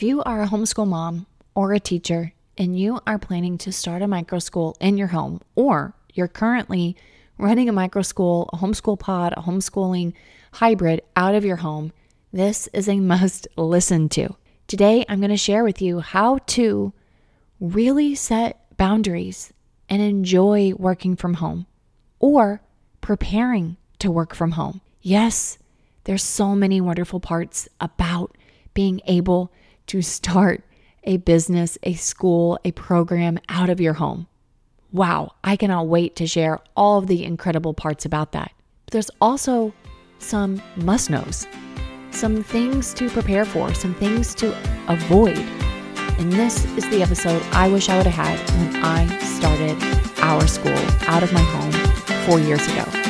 If you are a homeschool mom or a teacher and you are planning to start a micro school in your home, or you're currently running a micro school, a homeschool pod, a homeschooling hybrid out of your home, this is a must listen to. Today, I'm going to share with you how to really set boundaries and enjoy working from home or preparing to work from home. Yes, there's so many wonderful parts about being able to start a business, a school, a program out of your home. Wow, I cannot wait to share all of the incredible parts about that. But there's also some must knows, some things to prepare for, some things to avoid. And this is the episode I wish I would have had when I started our school out of my home four years ago.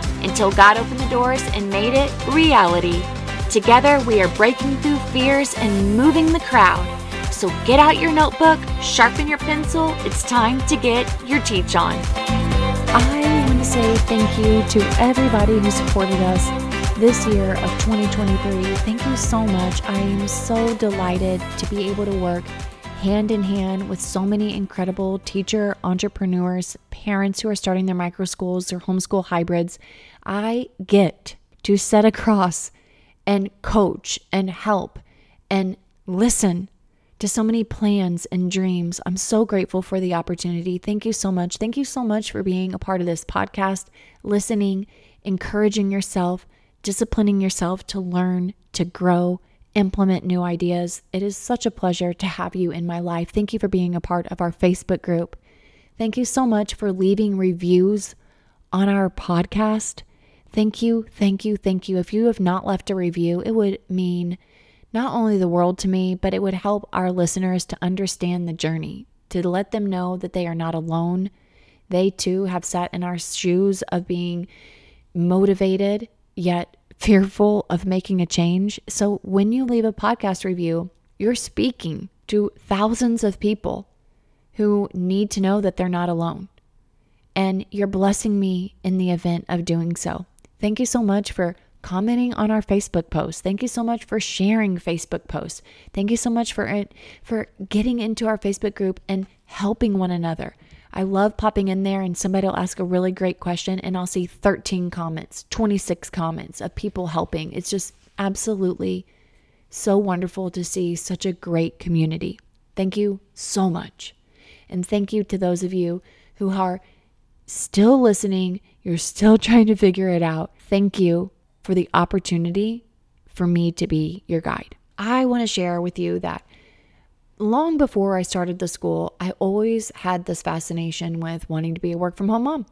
until God opened the doors and made it reality. Together, we are breaking through fears and moving the crowd. So get out your notebook, sharpen your pencil. It's time to get your teach on. I want to say thank you to everybody who supported us this year of 2023. Thank you so much. I am so delighted to be able to work hand in hand with so many incredible teacher entrepreneurs, parents who are starting their micro schools or homeschool hybrids. I get to set across and coach and help and listen to so many plans and dreams. I'm so grateful for the opportunity. Thank you so much. Thank you so much for being a part of this podcast, listening, encouraging yourself, disciplining yourself to learn, to grow, implement new ideas. It is such a pleasure to have you in my life. Thank you for being a part of our Facebook group. Thank you so much for leaving reviews on our podcast. Thank you, thank you, thank you. If you have not left a review, it would mean not only the world to me, but it would help our listeners to understand the journey, to let them know that they are not alone. They too have sat in our shoes of being motivated, yet fearful of making a change. So when you leave a podcast review, you're speaking to thousands of people who need to know that they're not alone. And you're blessing me in the event of doing so. Thank you so much for commenting on our Facebook posts. Thank you so much for sharing Facebook posts. Thank you so much for for getting into our Facebook group and helping one another. I love popping in there and somebody will ask a really great question and I'll see 13 comments, 26 comments of people helping. It's just absolutely so wonderful to see such a great community. Thank you so much. And thank you to those of you who are still listening, you're still trying to figure it out. Thank you for the opportunity for me to be your guide. I want to share with you that long before I started the school, I always had this fascination with wanting to be a work from home mom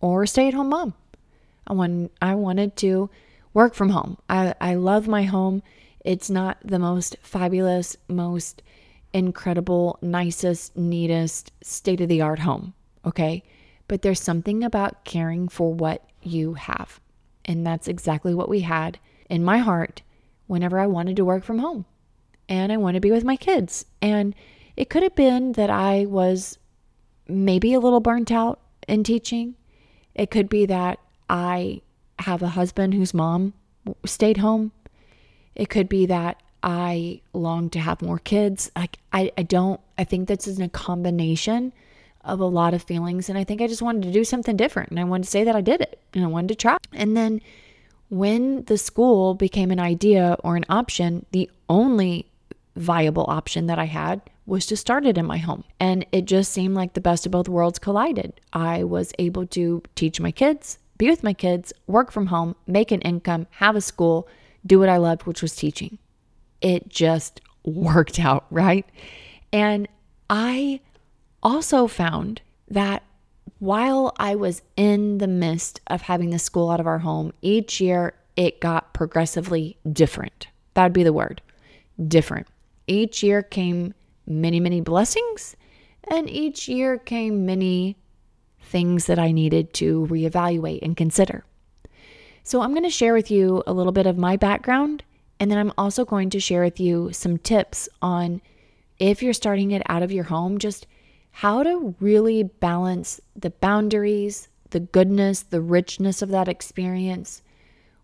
or stay at home mom. I want I wanted to work from home. I, I love my home. It's not the most fabulous, most incredible, nicest, neatest, state of the art home. Okay but there's something about caring for what you have. And that's exactly what we had in my heart whenever I wanted to work from home and I want to be with my kids. And it could have been that I was maybe a little burnt out in teaching. It could be that I have a husband whose mom stayed home. It could be that I long to have more kids. Like I, I don't I think this is a combination of a lot of feelings. And I think I just wanted to do something different. And I wanted to say that I did it and I wanted to try. And then when the school became an idea or an option, the only viable option that I had was to start it in my home. And it just seemed like the best of both worlds collided. I was able to teach my kids, be with my kids, work from home, make an income, have a school, do what I loved, which was teaching. It just worked out, right? And I also found that while I was in the midst of having the school out of our home, each year it got progressively different. That'd be the word different. Each year came many, many blessings, and each year came many things that I needed to reevaluate and consider. So, I'm going to share with you a little bit of my background, and then I'm also going to share with you some tips on if you're starting it out of your home, just how to really balance the boundaries, the goodness, the richness of that experience,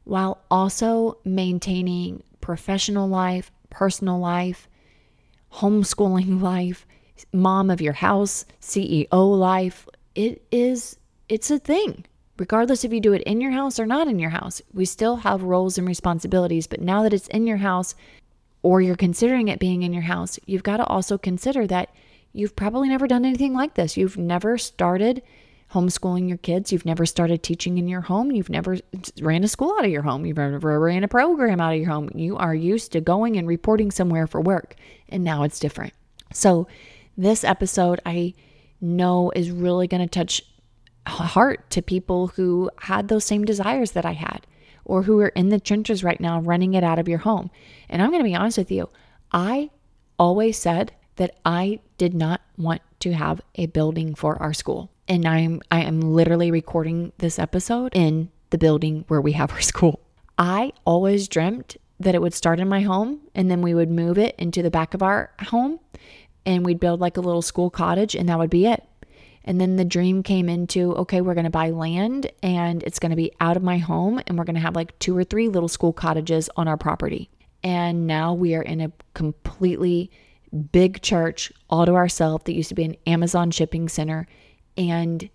while also maintaining professional life, personal life, homeschooling life, mom of your house, CEO life. It is, it's a thing. Regardless if you do it in your house or not in your house, we still have roles and responsibilities. But now that it's in your house or you're considering it being in your house, you've got to also consider that you've probably never done anything like this. You've never started homeschooling your kids. You've never started teaching in your home. You've never ran a school out of your home. You've never ran a program out of your home. You are used to going and reporting somewhere for work, and now it's different. So, this episode I know is really going to touch heart to people who had those same desires that I had or who are in the trenches right now running it out of your home. And I'm going to be honest with you, I always said that I did not want to have a building for our school. And I'm I am literally recording this episode in the building where we have our school. I always dreamt that it would start in my home and then we would move it into the back of our home and we'd build like a little school cottage and that would be it. And then the dream came into okay, we're going to buy land and it's going to be out of my home and we're going to have like two or three little school cottages on our property. And now we are in a completely big church all to ourselves that used to be an Amazon shipping center. And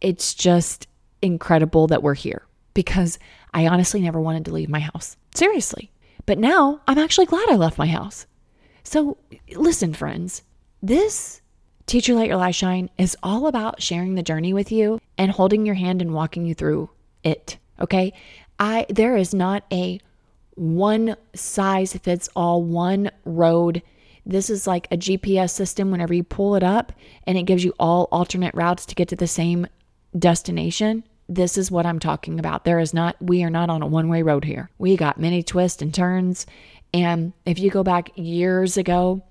it's just incredible that we're here because I honestly never wanted to leave my house. Seriously. But now I'm actually glad I left my house. So listen, friends, this Teacher Let Your Light Shine is all about sharing the journey with you and holding your hand and walking you through it. Okay. I, there is not a one size fits all, one road this is like a GPS system whenever you pull it up and it gives you all alternate routes to get to the same destination. This is what I'm talking about. There is not, we are not on a one way road here. We got many twists and turns. And if you go back years ago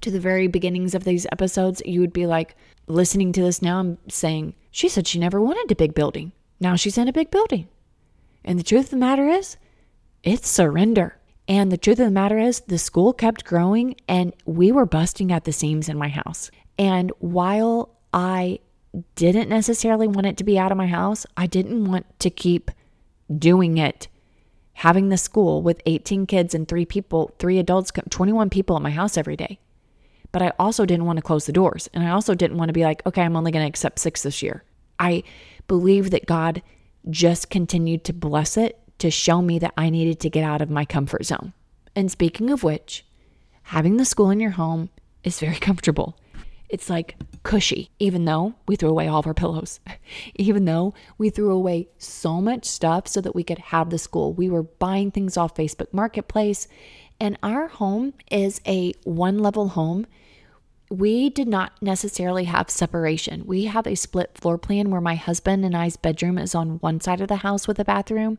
to the very beginnings of these episodes, you would be like listening to this now and saying, she said she never wanted a big building. Now she's in a big building. And the truth of the matter is, it's surrender. And the truth of the matter is, the school kept growing and we were busting at the seams in my house. And while I didn't necessarily want it to be out of my house, I didn't want to keep doing it. Having the school with 18 kids and three people, three adults, 21 people at my house every day. But I also didn't want to close the doors. And I also didn't want to be like, okay, I'm only going to accept six this year. I believe that God just continued to bless it to show me that I needed to get out of my comfort zone. And speaking of which, having the school in your home is very comfortable. It's like cushy, even though we threw away all of our pillows, even though we threw away so much stuff so that we could have the school. We were buying things off Facebook Marketplace, and our home is a one level home we did not necessarily have separation. We have a split floor plan where my husband and I's bedroom is on one side of the house with a bathroom,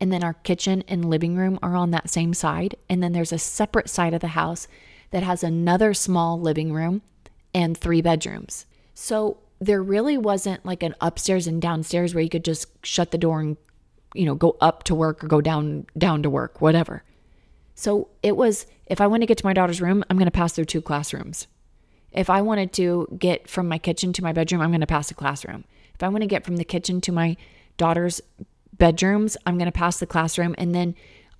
and then our kitchen and living room are on that same side. And then there's a separate side of the house that has another small living room and three bedrooms. So there really wasn't like an upstairs and downstairs where you could just shut the door and you know go up to work or go down down to work, whatever. So it was if I want to get to my daughter's room, I'm going to pass through two classrooms. If I wanted to get from my kitchen to my bedroom, I'm going to pass a classroom. If I want to get from the kitchen to my daughter's bedrooms, I'm going to pass the classroom. And then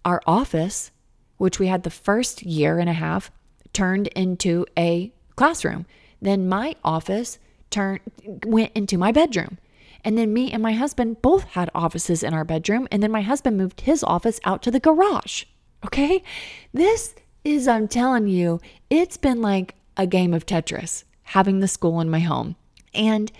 our office, which we had the first year and a half, turned into a classroom. Then my office turned went into my bedroom. And then me and my husband both had offices in our bedroom. And then my husband moved his office out to the garage. Okay? This is, I'm telling you, it's been like a game of Tetris having the school in my home. And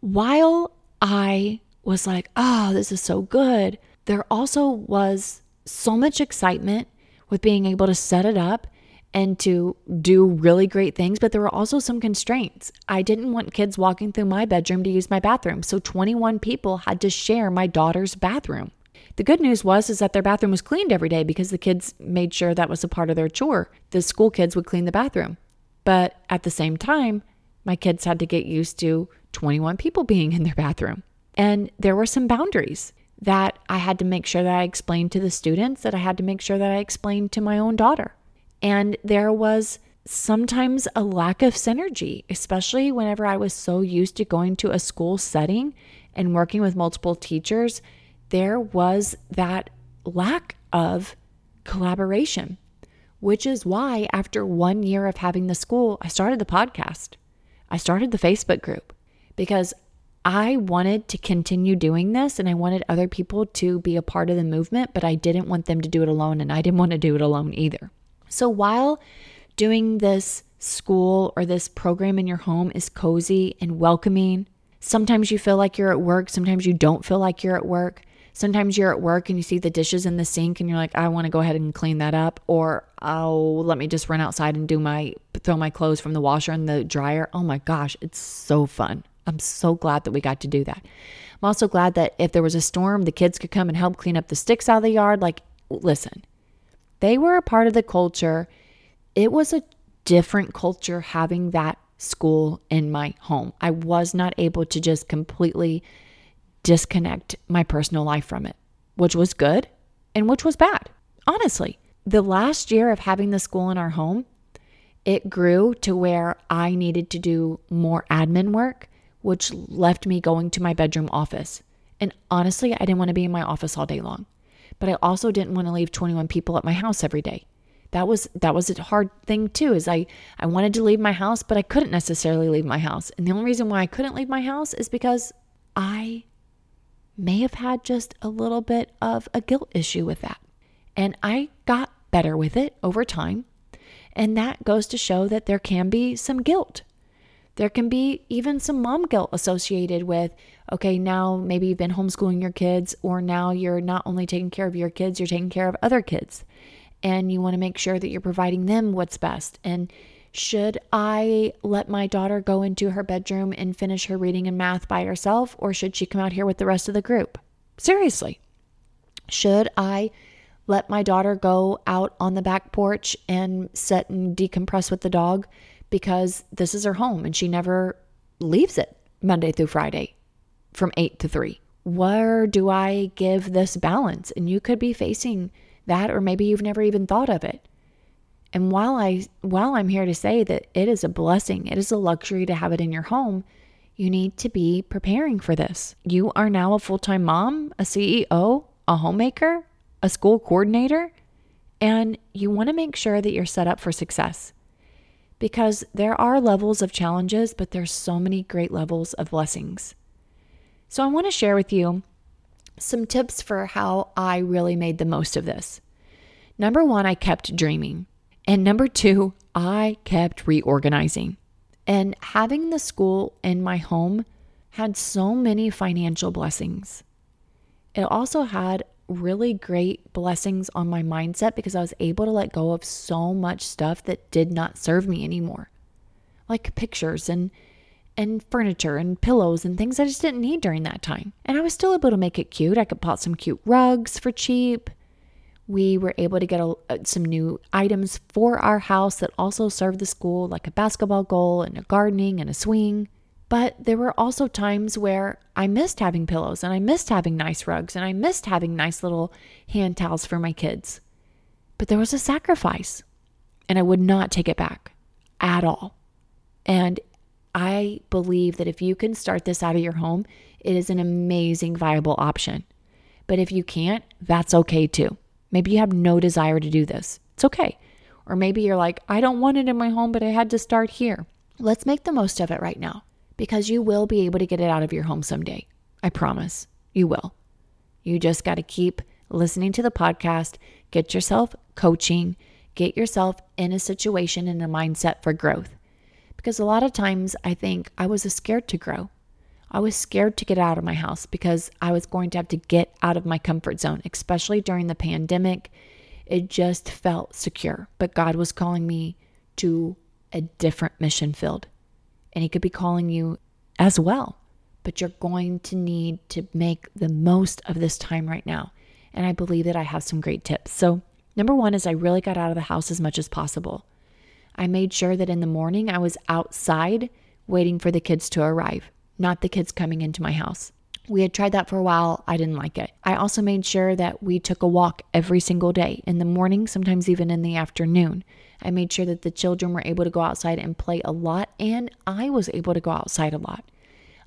while I was like, oh, this is so good, there also was so much excitement with being able to set it up and to do really great things, but there were also some constraints. I didn't want kids walking through my bedroom to use my bathroom, so 21 people had to share my daughter's bathroom. The good news was is that their bathroom was cleaned every day because the kids made sure that was a part of their chore. The school kids would clean the bathroom. But at the same time, my kids had to get used to 21 people being in their bathroom. And there were some boundaries that I had to make sure that I explained to the students, that I had to make sure that I explained to my own daughter. And there was sometimes a lack of synergy, especially whenever I was so used to going to a school setting and working with multiple teachers. There was that lack of collaboration, which is why, after one year of having the school, I started the podcast. I started the Facebook group because I wanted to continue doing this and I wanted other people to be a part of the movement, but I didn't want them to do it alone and I didn't want to do it alone either. So while doing this school or this program in your home is cozy and welcoming, sometimes you feel like you're at work, sometimes you don't feel like you're at work. Sometimes you're at work and you see the dishes in the sink and you're like, I want to go ahead and clean that up. Or, oh, let me just run outside and do my, throw my clothes from the washer in the dryer. Oh my gosh, it's so fun. I'm so glad that we got to do that. I'm also glad that if there was a storm, the kids could come and help clean up the sticks out of the yard. Like, listen, they were a part of the culture. It was a different culture having that school in my home. I was not able to just completely disconnect my personal life from it, which was good and which was bad. Honestly, the last year of having the school in our home, it grew to where I needed to do more admin work, which left me going to my bedroom office. And honestly, I didn't want to be in my office all day long but I also didn't want to leave 21 people at my house every day. That was that was a hard thing too is I I wanted to leave my house but I couldn't necessarily leave my house. And the only reason why I couldn't leave my house is because I may have had just a little bit of a guilt issue with that. And I got better with it over time. And that goes to show that there can be some guilt there can be even some mom guilt associated with, okay, now maybe you've been homeschooling your kids, or now you're not only taking care of your kids, you're taking care of other kids. And you want to make sure that you're providing them what's best. And should I let my daughter go into her bedroom and finish her reading and math by herself, or should she come out here with the rest of the group? Seriously. Should I let my daughter go out on the back porch and sit and decompress with the dog? Because this is her home and she never leaves it Monday through Friday from 8 to 3. Where do I give this balance? And you could be facing that or maybe you've never even thought of it. And while I while I'm here to say that it is a blessing, it is a luxury to have it in your home, you need to be preparing for this. You are now a full-time mom, a CEO, a homemaker, a school coordinator, and you want to make sure that you're set up for success because there are levels of challenges, but there's so many great levels of blessings. So I want to share with you some tips for how I really made the most of this. Number one, I kept dreaming. And number two, I kept reorganizing. And having the school in my home had so many financial blessings. It also had really great blessings on my mindset because I was able to let go of so much stuff that did not serve me anymore. Like pictures and and furniture and pillows and things I just didn't need during that time. And I was still able to make it cute. I could bought some cute rugs for cheap. We were able to get a, uh, some new items for our house that also served the school, like a basketball goal and a gardening and a swing. But there were also times where I missed having pillows and I missed having nice rugs and I missed having nice little hand towels for my kids. But there was a sacrifice and I would not take it back at all. And I believe that if you can start this out of your home, it is an amazing, viable option. But if you can't, that's okay too. Maybe you have no desire to do this. It's okay. Or maybe you're like, I don't want it in my home, but I had to start here. Let's make the most of it right now because you will be able to get it out of your home someday. I promise you will. You just got to keep listening to the podcast, get yourself coaching, get yourself in a situation and a mindset for growth. Because a lot of times I think I was scared to grow. I was scared to get out of my house because I was going to have to get out of my comfort zone, especially during the pandemic. It just felt secure. But God was calling me to a different mission field. And He could be calling you as well. But you're going to need to make the most of this time right now. And I believe that I have some great tips. So, number one is I really got out of the house as much as possible. I made sure that in the morning I was outside waiting for the kids to arrive, not the kids coming into my house. We had tried that for a while. I didn't like it. I also made sure that we took a walk every single day in the morning, sometimes even in the afternoon. I made sure that the children were able to go outside and play a lot, and I was able to go outside a lot.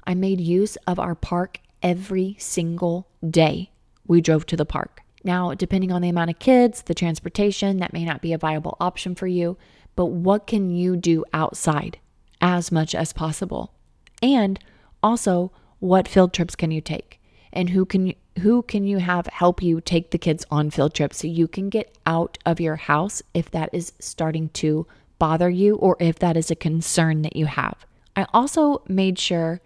I made use of our park every single day we drove to the park. Now, depending on the amount of kids, the transportation, that may not be a viable option for you, but what can you do outside as much as possible? And also, what field trips can you take? And who can you, who can you have help you take the kids on field trips so you can get out of your house if that is starting to bother you or if that is a concern that you have. I also made sure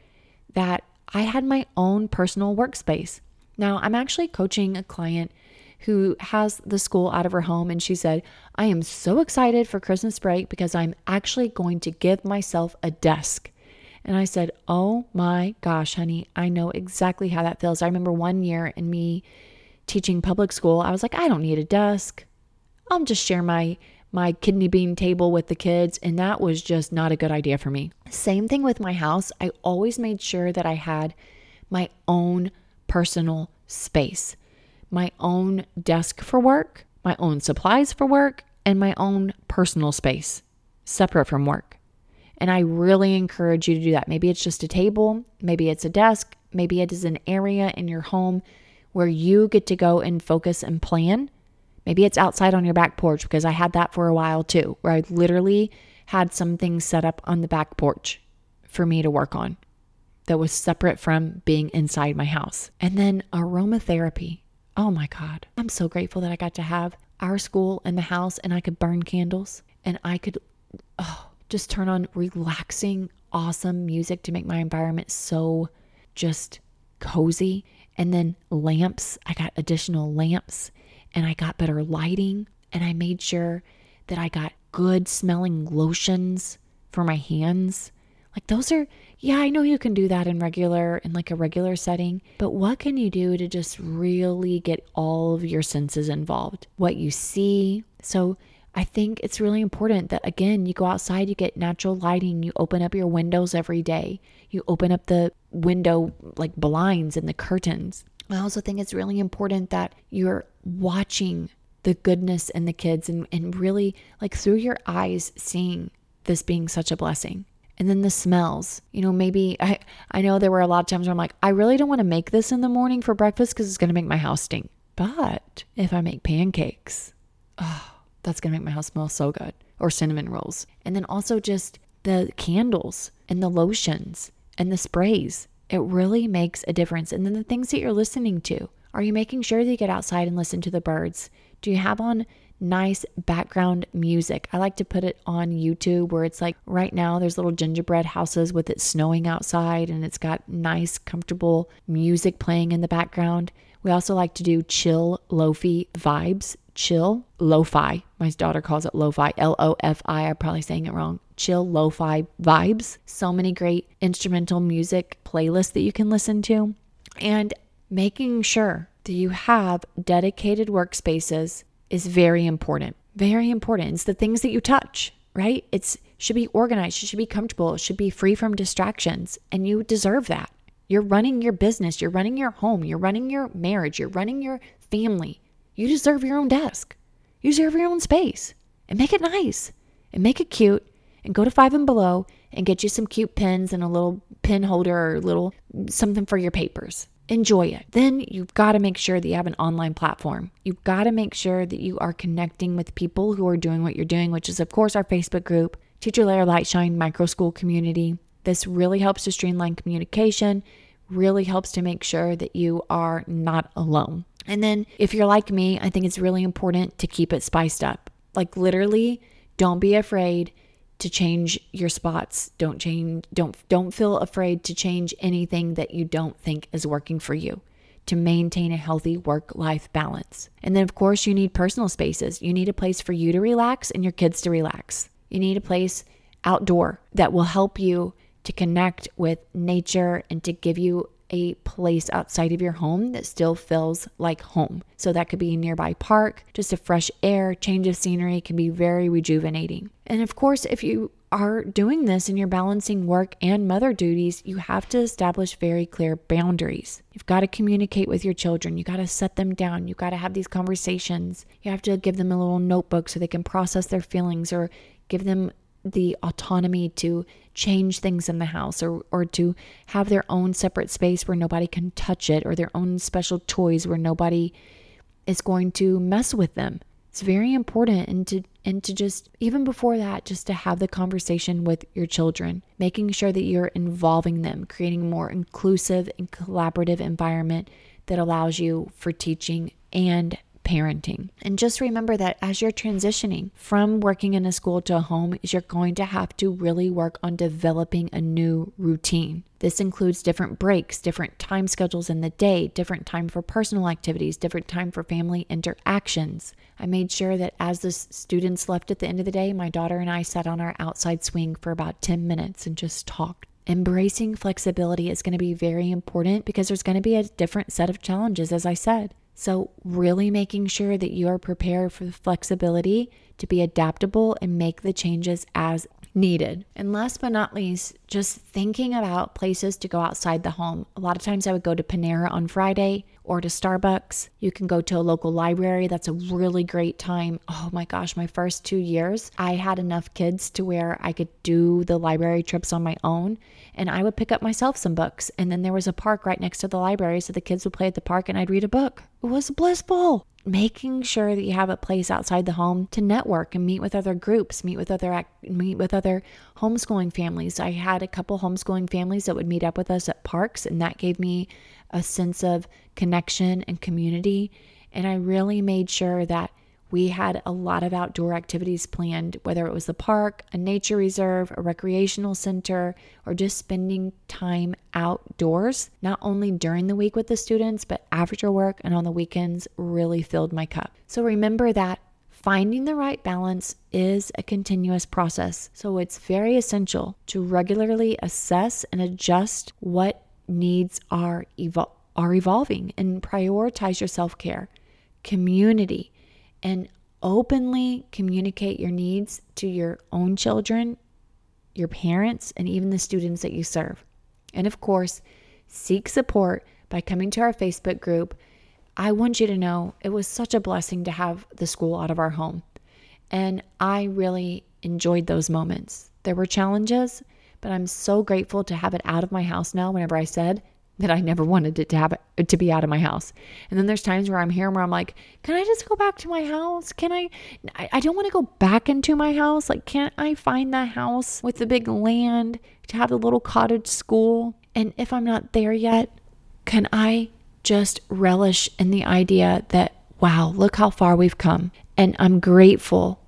that I had my own personal workspace. Now, I'm actually coaching a client who has the school out of her home. And she said, I am so excited for Christmas break because I'm actually going to give myself a desk. And I said, Oh my gosh, honey, I know exactly how that feels. I remember one year in me teaching public school, I was like, I don't need a desk. I'll just share my my kidney bean table with the kids and that was just not a good idea for me. Same thing with my house. I always made sure that I had my own personal space my own desk for work, my own supplies for work, and my own personal space separate from work. And I really encourage you to do that. Maybe it's just a table, maybe it's a desk, maybe it is an area in your home where you get to go and focus and plan. Maybe it's outside on your back porch because I had that for a while too, where I literally had some things set up on the back porch for me to work on that was separate from being inside my house. And then aromatherapy. Oh my God. I'm so grateful that I got to have our school and the house and I could burn candles and I could oh, just turn on relaxing, awesome music to make my environment so just cozy. And then lamps, I got additional lamps and I got better lighting and I made sure that I got good smelling lotions for my hands. Like those are yeah, I know you can do that in regular, in like a regular setting, but what can you do to just really get all of your senses involved? What you see. So I think it's really important that again, you go outside, you get natural lighting, you open up your windows every day, you open up the window like blinds and the curtains. I also think it's really important that you're watching the goodness in the kids and, and really like through your eyes seeing this being such a blessing. And then the smells. You know, maybe I I know there were a lot of times where I'm like, I really don't want to make this in the morning for breakfast because it's going to make my house stink. But if I make pancakes, oh, that's going to make my house smell so good. Or cinnamon rolls. And then also just the candles and the lotions and the sprays. It really makes a difference. And then the things that you're listening to. Are you making sure that you get outside and listen to the birds? Do you have on nice background music. I like to put it on YouTube where it's like right now there's little gingerbread houses with it snowing outside and it's got nice, comfortable music playing in the background. We also like to do chill lofi vibes. Chill lo-fi. My daughter calls it lo-fi. L-O-F-I. I'm probably saying it wrong. Chill lo-fi vibes. So many great instrumental music playlists that you can listen to. And making sure that you have dedicated workspaces is very important. Very important. It's the things that you touch, right? It's should be organized, it should be comfortable, it should be free from distractions, and you deserve that. You're running your business, you're running your home, you're running your marriage, you're running your family. You deserve your own desk. You deserve your own space. And make it nice. And make it cute. And go to five and below and get you some cute pins and a little pin holder or a little something for your papers enjoy it. Then you've got to make sure that you have an online platform. You've got to make sure that you are connecting with people who are doing what you're doing, which is, of course, our Facebook group, Teacher Let Your Light Shine Micro School Community. This really helps to streamline communication, really helps to make sure that you are not alone. And then if you're like me, I think it's really important to keep it spiced up. Like literally, don't be afraid to change your spots. Don't change don't don't feel afraid to change anything that you don't think is working for you to maintain a healthy work-life balance. And then of course you need personal spaces. You need a place for you to relax and your kids to relax. You need a place outdoor that will help you to connect with nature and to give you a place outside of your home that still feels like home. So that could be a nearby park, just a fresh air, change of scenery can be very rejuvenating. And of course, if you are doing this and you're balancing work and mother duties, you have to establish very clear boundaries. You've got to communicate with your children. You got to set them down. You got to have these conversations. You have to give them a little notebook so they can process their feelings or give them the autonomy to change things in the house or, or to have their own separate space where nobody can touch it or their own special toys where nobody is going to mess with them. It's very important and to and to just even before that just to have the conversation with your children, making sure that you're involving them, creating a more inclusive and collaborative environment that allows you for teaching and parenting. And just remember that as you're transitioning from working in a school to a home, is you're going to have to really work on developing a new routine. This includes different breaks, different time schedules in the day, different time for personal activities, different time for family interactions. I made sure that as the students left at the end of the day, my daughter and I sat on our outside swing for about 10 minutes and just talked. Embracing flexibility is going to be very important because there's going to be a different set of challenges, as I said. So, really making sure that you are prepared for the flexibility to be adaptable and make the changes as needed. And last but not least, just thinking about places to go outside the home. A lot of times I would go to Panera on Friday or to Starbucks. You can go to a local library. That's a really great time. Oh my gosh, my first two years, I had enough kids to where I could do the library trips on my own. And I would pick up myself some books. And then there was a park right next to the library. So the kids would play at the park and I'd read a book. It was blissful making sure that you have a place outside the home to network and meet with other groups meet with other meet with other homeschooling families i had a couple homeschooling families that would meet up with us at parks and that gave me a sense of connection and community. And I really made sure that we had a lot of outdoor activities planned, whether it was the park, a nature reserve, a recreational center, or just spending time outdoors, not only during the week with the students, but after work and on the weekends really filled my cup. So remember that finding the right balance is a continuous process. So it's very essential to regularly assess and adjust what needs are evol- are evolving and prioritize your self-care, community, and openly communicate your needs to your own children, your parents, and even the students that you serve. And of course, seek support by coming to our Facebook group. I want you to know it was such a blessing to have the school out of our home. And I really enjoyed those moments. There were challenges, but I'm so grateful to have it out of my house now whenever I said that I never wanted it to have it, to be out of my house. And then there's times where I'm here where I'm like, can I just go back to my house? Can I I, I don't want to go back into my house. Like can't I find that house with the big land to have the little cottage school? And if I'm not there yet, can I just relish in the idea that wow, look how far we've come. And I'm grateful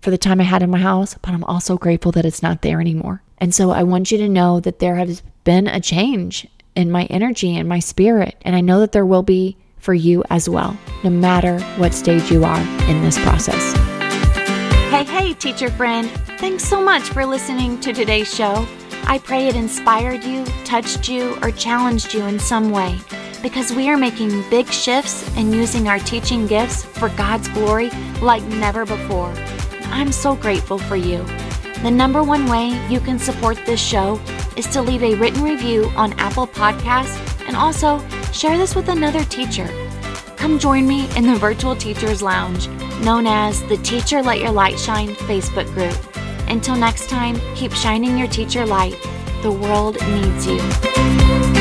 for the time I had in my house, but I'm also grateful that it's not there anymore. And so I want you to know that there has been a change in my energy and my spirit. And I know that there will be for you as well, no matter what stage you are in this process. Hey, hey, teacher friend. Thanks so much for listening to today's show. I pray it inspired you, touched you, or challenged you in some way because we are making big shifts and using our teaching gifts for God's glory like never before. I'm so grateful for you. The number one way you can support this show is to leave a written review on Apple Podcasts and also share this with another teacher. Come join me in the Virtual Teachers Lounge, known as the Teacher Let Your Light Shine Facebook group. Until next time, keep shining your teacher light. The world needs you.